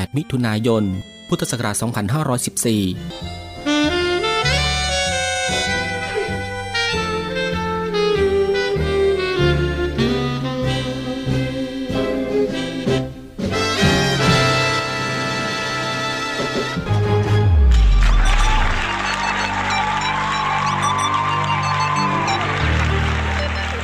8 มิถุนายน พุทธศักราช 2514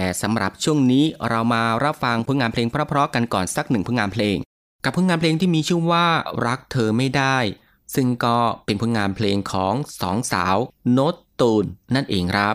แต่สำหรับช่วงนี้เรามารับฟังผลงานเพลงเพราะๆกันก่อนสักหนึ่งผลงานเพลง กับผลงานเพลงที่มีชื่อว่ารักเธอไม่ได้ ซึ่งก็เป็นผลงานเพลงของสองสาวโนตตูนนั่นเองครับ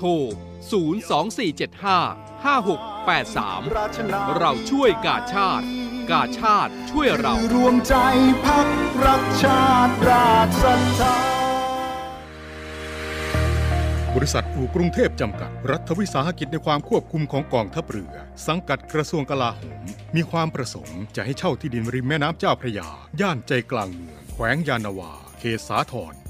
โทร 02475 5683 เราช่วยกาชาติ กาชาติช่วยเรา รวมใจพักรักชาติราชศรัทธาบริษัทอู่กรุงเทพจำกัด รัฐวิสาหกิจในความควบคุมของกองทัพเรือ สังกัดกระทรวงกลาโหม มีความประสงค์จะให้เช่าที่ดินริมแม่น้ำเจ้าพระยา ย่านใจกลางเมือง แขวงยานาวา เขตสาทร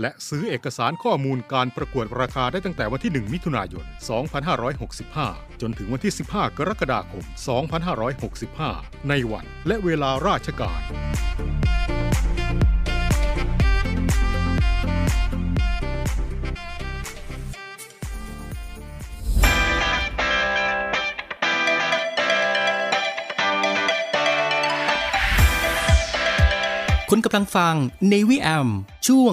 และซื้อเอกสารข้อมูลการประกวดราคาได้ตั้งแต่วันที่ 1 มิถุนายน 2565 จนถึงวันที่ 15 กรกฎาคม 2565 ในวันและเวลาราชการ คุณกำลังฟัง Navy AM ช่วง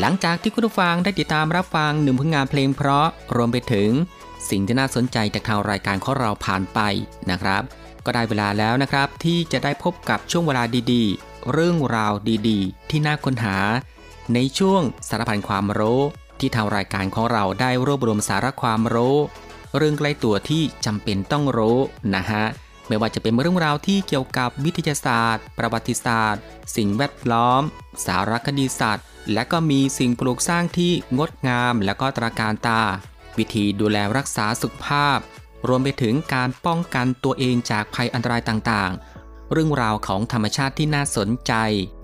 หลังจากที่คุณผู้ฟังได้ติดตามรับฟังหนึ่งผลงานเพลงเพราะรวมไปถึง สิ่งที่น่าสนใจจากทางรายการของเราผ่านไปนะครับ ก็ได้เวลาแล้วนะครับ ที่จะได้พบกับช่วงเวลาดีๆ เรื่องราวดีๆ ที่น่าค้นหา ในช่วงสารพันความรู้ที่ทางรายการของเราได้รวบรวมสาระความรู้ เรื่องใกล้ตัวที่จำเป็นต้องรู้นะฮะ ไม่ว่าจะเป็นเรื่องราวที่เกี่ยวกับวิทยาศาสตร์ ประวัติศาสตร์ สิ่งแวดล้อม สารคดีสัตว์ และก็มีสิ่งปลูกสร้างที่งดงาม และก็ตราการตา วิธีดูแลรักษาสุขภาพ รวมไปถึงการป้องกันตัวเองจากภัยอันตรายต่างๆ เรื่องราวของธรรมชาติที่น่าสนใจ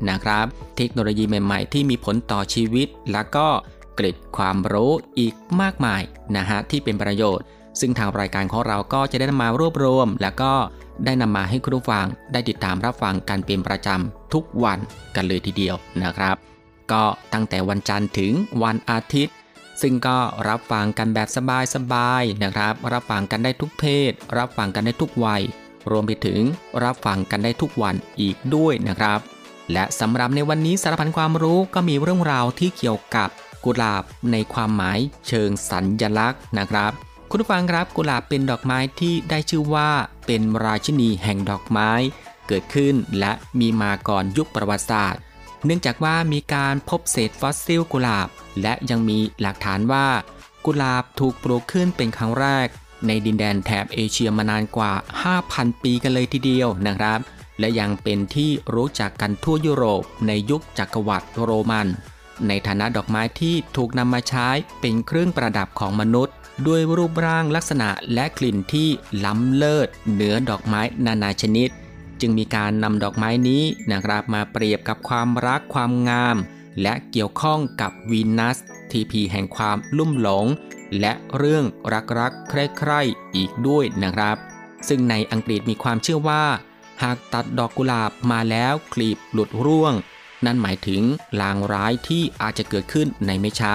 นะครับ เทคโนโลยีใหม่ๆ ที่มีผลต่อชีวิต และก็เกร็ดความรู้อีกมากมายนะฮะที่เป็นประโยชน์ ซึ่งทางรายการของเราก็จะได้นำมารวบรวม แล้วก็ได้นำมาให้คุณผู้ฟังได้ติดตามรับฟังกันเป็นประจำทุกวันกันเลยทีเดียวนะครับ ก็ตั้งแต่วันจันทร์ถึงวันอาทิตย์ ซึ่งก็รับฟังกันแบบสบายๆนะครับ รับฟังกันได้ทุกเพศ รับฟังกันได้ทุกวัย รวมไปถึงรับฟังกันได้ทุกวันอีกด้วยนะครับ และสำหรับในวันนี้สารพันความรู้ก็มีเรื่องราวที่เกี่ยวกับกุหลาบในความหมายเชิงสัญญลักษณ์นะครับ คุณผู้ฟังครับกุหลาบเป็นดอกไม้ที่ได้ชื่อว่าเป็นราชินีแห่งดอกไม้ เกิดขึ้นและมีมาก่อนยุคประวัติศาสตร์ เนื่องจากว่ามีการพบเศษฟอสซิลกุหลาบ และยังมีหลักฐานว่า กุหลาบถูกปลูกขึ้นเป็นครั้งแรก ในดินแดนแถบเอเชียมานานกว่า 5,000 ปีกันเลยทีเดียวนะครับ และยังเป็นที่รู้จักกันทั่วยุโรปในยุคจักรวรรดิโรมัน ในฐานะดอกไม้ที่ถูกนำมาใช้เป็นเครื่องประดับของมนุษย์ ด้วยรูปร่างลักษณะและกลิ่นที่ล้ำเลิศเหนือดอกไม้นานาชนิด จึงมีการนำดอกไม้นี้นะครับมาเปรียบกับความรักความงาม และเกี่ยวข้องกับวีนัสทีพีแห่งความลุ่มหลง และเรื่องรักๆใคร่ๆอีกด้วยนะครับ ซึ่งในอังกฤษมีความเชื่อว่า หากตัดดอกกุหลาบมาแล้วกลีบหลุดร่วง นั่นหมายถึงลางร้ายที่อาจจะเกิดขึ้นในไม่ช้า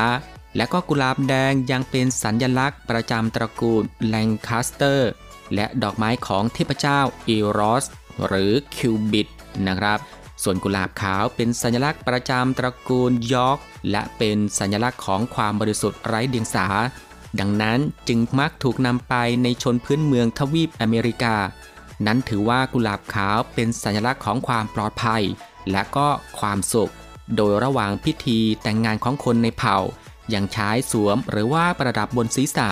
และก็กุหลาบแดงยังเป็นสัญลักษณ์ประจำตระกูลแลงคาสเตอร์ และดอกไม้ของเทพเจ้าอีรอส หรือคิวปิดนะครับ ส่วนกุหลาบขาวเป็นสัญลักษณ์ประจำตระกูลยอร์กและเป็นสัญลักษณ์ของความบริสุทธิ์ไร้เดียงสา ดังนั้นจึงมักถูกนำไปในชนพื้นเมืองทวีปอเมริกา นั้นถือว่ากุหลาบขาวเป็นสัญลักษณ์ของความปลอดภัย และก็ความสุข โดยระหว่างพิธีแต่งงานของคนในเผ่า ยังใช้สวมหรือว่าประดับบนศีรษะ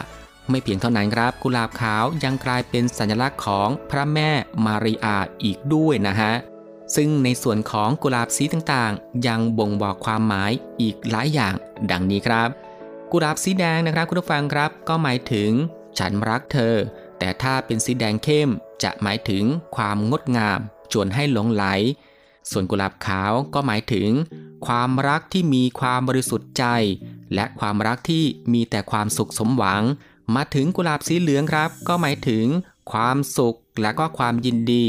ไม่เพียงเท่านั้นครับ กุหลาบขาวยังกลายเป็นสัญลักษณ์ของพระแม่มารีอาอีกด้วยนะฮะซึ่งในส่วนของกุหลาบสีต่างๆ ยังบ่งบอกความหมายอีกหลายอย่าง ดังนี้ครับ กุหลาบสีแดงนะครับคุณผู้ฟังครับ ก็หมายถึง ฉันรักเธอ แต่ถ้าเป็นสีแดงเข้ม จะหมายถึงความงดงาม ชวนให้หลงไหล ส่วนกุหลาบขาวก็หมายถึง ความรักที่มีความบริสุทธิ์ใจ และความรักที่มีแต่ความสุขสมหวัง มาถึงกุหลาบสีเหลืองครับ ก็หมายถึงความสุขและก็ความยินดี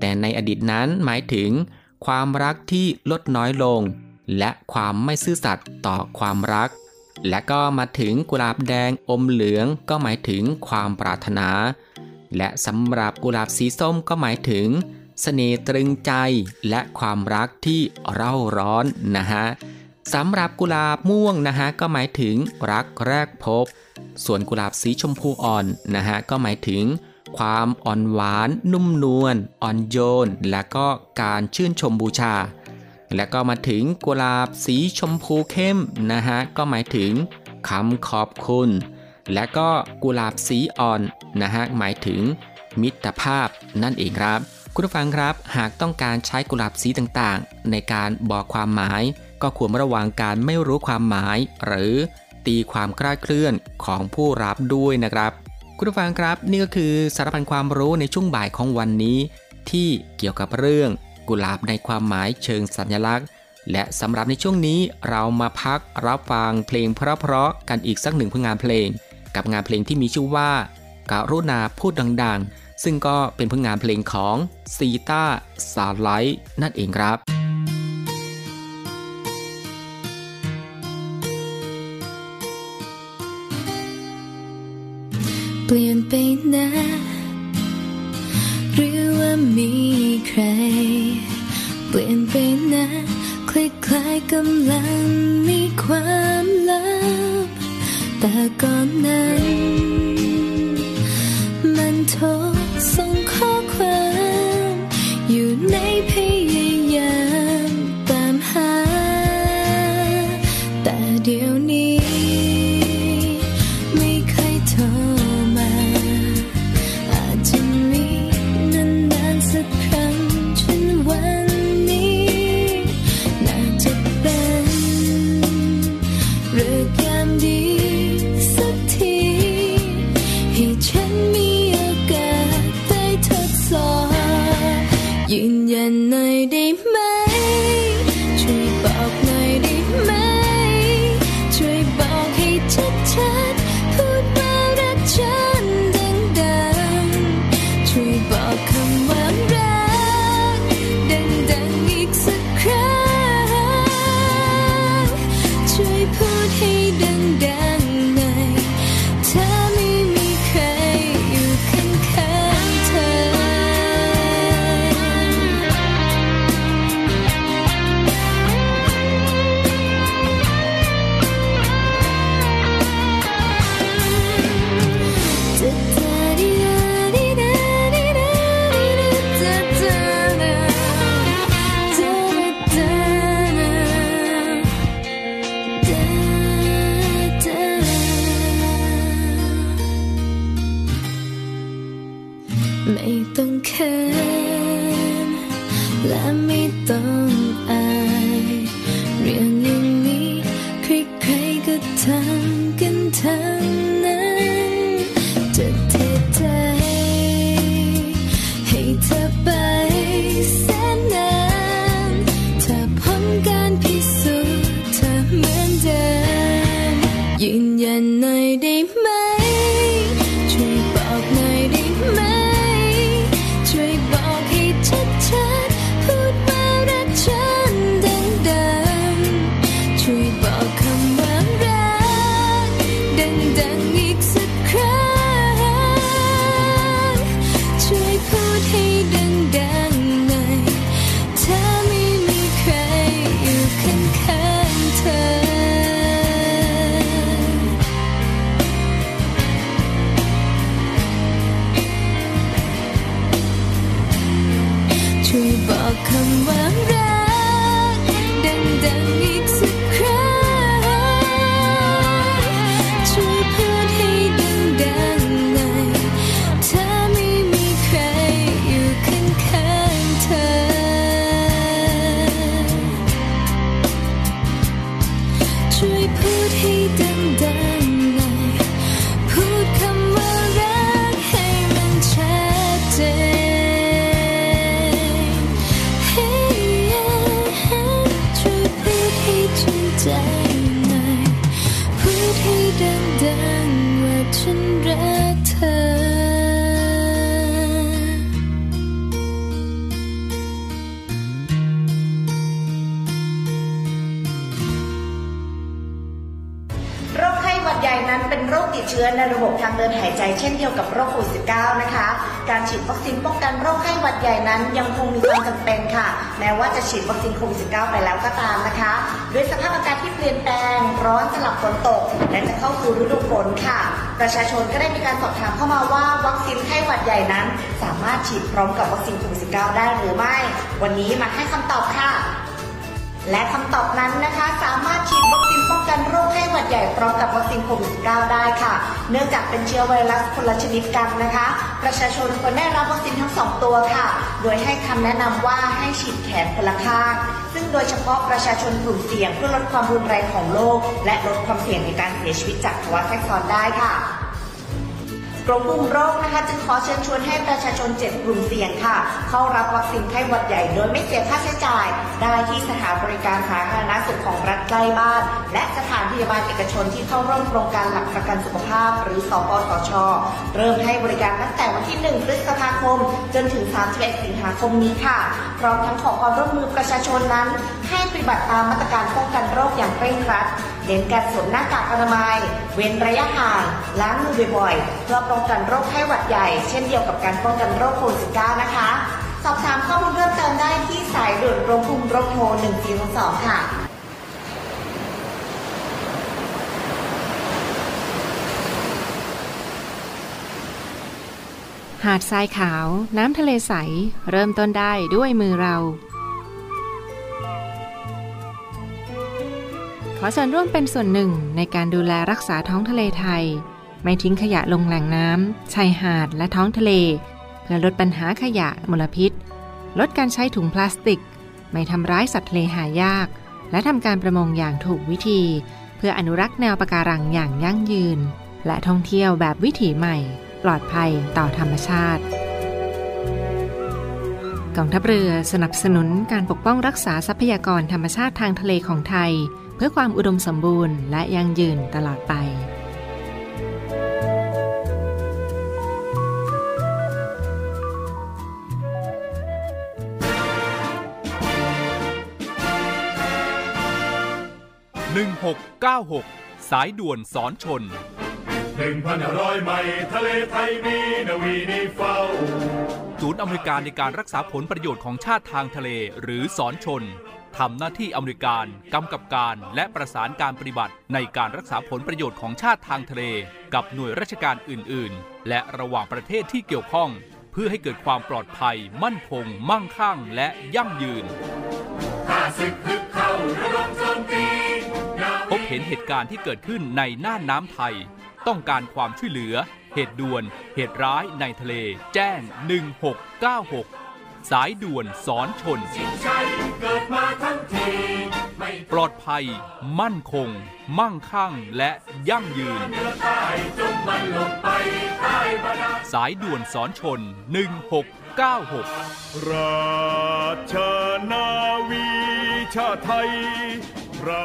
แต่ในอดีตนั้นหมายถึง ความรักที่ลดน้อยลง และความไม่ซื่อสัตย์ต่อความรัก และก็มาถึงกุหลาบแดงอมเหลืองก็หมายถึงความปรารถนา และสำหรับกุหลาบสีส้มก็หมายถึงเสน่ห์ตรึงใจและความรักที่เร่าร้อนนะฮะ สำหรับกุหลาบม่วงนะฮะก็หมายถึงรักแรกพบ ส่วนกุหลาบสีชมพูอ่อนนะฮะก็หมายถึง ความอ่อนหวาน นุ่มนวลอ่อนโยน และก็การชื่นชมบูชา และก็มาถึงกุหลาบสีชมพูเข้มนะฮะก็หมายถึงคำขอบคุณ และก็กุหลาบสีอ่อนนะฮะหมายถึง มิตรภาพนั่นเองครับ คุณผู้ฟังครับ หากต้องการใช้กุหลาบสีต่างๆ ในการบอกความหมาย ก็ควรระวังการไม่รู้ความหมาย หรือตีความกล้าเคลื่อนของผู้รับด้วยนะครับ คุณผู้ฟังครับนี่ก็คือสารพันความรู้ในช่วงบ่ายของวันนี้ ที่เกี่ยวกับเรื่องกุหลาบในความหมายเชิงสัญลักษณ์ และสำหรับในช่วงนี้เรามาพักรับฟังเพลงเพราะๆกันอีกสักหนึ่งผลงานเพลง กับงานเพลงที่มีชื่อว่าการุณาพูดดังๆ ซึ่งก็เป็นผลงานเพลงของซีตาสาไลท์นั่นเองครับ เปลี่ยนไปนะ หรือว่ามีใคร เปลี่ยนไปนะคล้ายๆกำลังมีความลับแต่ก่อนนั้น มันโทร ยังคงมีความจำเป็นค่ะ แม้ว่าจะฉีดวัคซีนโควิด -19 ไปแล้วก็ตามนะคะ ด้วยสภาพอากาศที่เปลี่ยนแปลงร้อนสลับฝนตก และจะเข้าสู่ฤดูฝนค่ะ ประชาชนก็ได้มีการสอบถามเข้ามาว่าวัคซีนไข้หวัดใหญ่นั้น สามารถฉีดพร้อมกับวัคซีนโควิด -19 ได้หรือไม่ วันนี้มาให้คำตอบค่ะและคำตอบนั้นนะคะ สามารถฉีดวัคซีนป้องกันโรคไข้หวัดใหญ่พร้อมกับวัคซีนโควิด -19 ได้ค่ะ เนื่องจากเป็นเชื้อไวรัสคนละชนิดกันนะคะ ประชาชนควรได้รับวัคซีนทั้งสองตัวค่ะ โดยให้คำแนะนำว่าให้ฉีดแขนคนละข้าง ซึ่งโดยเฉพาะประชาชนกลุ่มเสี่ยงเพื่อลดความรุนแรงของโรคและลดความเสี่ยงในการเสียชีวิตจากภาวะแทรกซ้อนได้ค่ะ กรมควบคุมโรคนะคะจึงขอเชิญชวนให้ประชาชนเจ็ดกลุ่มเสี่ยงค่ะ เข้ารับวัคซีนไข้หวัดใหญ่โดยไม่เสียค่าใช้จ่าย ได้ที่สถานบริการสาธารณสุขของรัฐใกล้บ้าน และสถานพยาบาลเอกชนที่เข้าร่วมโครงการหลักประกันสุขภาพ หรือสปสช เริ่มให้บริการตั้งแต่วันที่ 1 พฤษภาคม จนถึง 31 สิงหาคมนี้ค่ะ พร้อมทั้งขอความร่วมมือประชาชนนั้น ให้ปฏิบัติตามมาตรการป้องกันโรคอย่างเคร่งครัด เน้นการสวมหน้ากากอนามัย เว้นระยะห่าง ล้างมือบ่อยๆ เพื่อป้องกันโรคไข้หวัดใหญ่ เช่นเดียวกับการป้องกันโรคโควิด -19 นะคะ สอบถามข้อมูลเพิ่มเติมได้ที่สายด่วนกรมคุมโรคโทร 1422ค่ะหาดทรายขาว น้ำทะเลใส เริ่มต้นได้ด้วยมือเรา อส่วนร่วมเป็นส่วนหนึ่งในการดูแลรักษาท้องทะเลไทย ไม่ทิ้งขยะลงแหล่งน้ำชายหาดและท้องทะเล เพื่อลดปัญหาขยะมลพิษ ลดการใช้ถุงพลาสติก ไม่ทำร้ายสัตว์ทะเลหายาก และทำการประมงอย่างถูกวิธี เพื่ออนุรักษ์แนวปะการังอย่างยั่งยืน และท่องเที่ยวแบบวิถีใหม่ ปลอดภัยต่อธรรมชาติ กองทัพเรือสนับสนุนการปกป้องรักษาทรัพยากรธรรมชาติทางทะเลของไทย เพื่อความอุดมสมบูรณ์และยั่งยืนตลอดไป1696 สายด่วนสอนชนหนึ่งพันห้าร้อยไมล์ทะเลไทยมีนาวีนีเฝ้า ศูนย์อเมริการในการรักษาผลประโยชน์ของชาติทางทะเล หรือสอนชนทำหน้าที่อเมริการกำกับการและประสานการปฏิบัติในการรักษาผลประโยชน์ของชาติทางทะเล กับหน่วยราชการอื่น ๆ และระหว่างประเทศที่เกี่ยวข้อง เพื่อให้เกิดความปลอดภัย มั่นคง มั่งคั่ง และยั่งยืนพบเห็นเหตุการณ์ที่เกิดขึ้นในน่านน้ำไทย ต้องการความช่วยเหลือ เหตุด่วน เหตุร้ายในทะเล แจ้ง 1696 สายด่วนสอนชนชปลอดภัย มั่นคง มั่งคั่งและยั่งยืน สายด่วนสอนชน 1696 ราชนาวีชาไทย เรา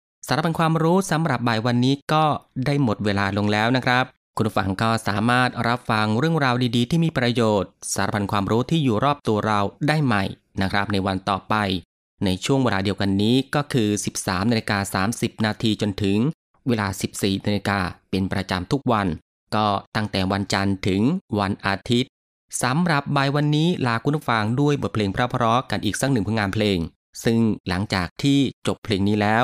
สารพันความรู้สำหรับบ่ายวันนี้ก็ได้หมดเวลาลงแล้วนะครับ คุณฟังก็สามารถรับฟังเรื่องราวดีๆ ที่มีประโยชน์ สารพันความรู้ที่อยู่รอบตัวเราได้ใหม่นะครับ ในวันต่อไป ในช่วงเวลาเดียวกันนี้ก็คือ 13นาฬิกา30 นาทีจนถึง เวลา 14นาฬิกาเป็นประจำทุกวัน ก็ตั้งแต่วันจันทร์ถึงวันอาทิตย์สำหรับบ่ายวันนี้ลาคุณผู้ฟังด้วยบทเพลงเพราะกันอีกสักหนึ่งผลงานเพลง ซึ่งหลังจากที่จบเพลงนี้แล้ว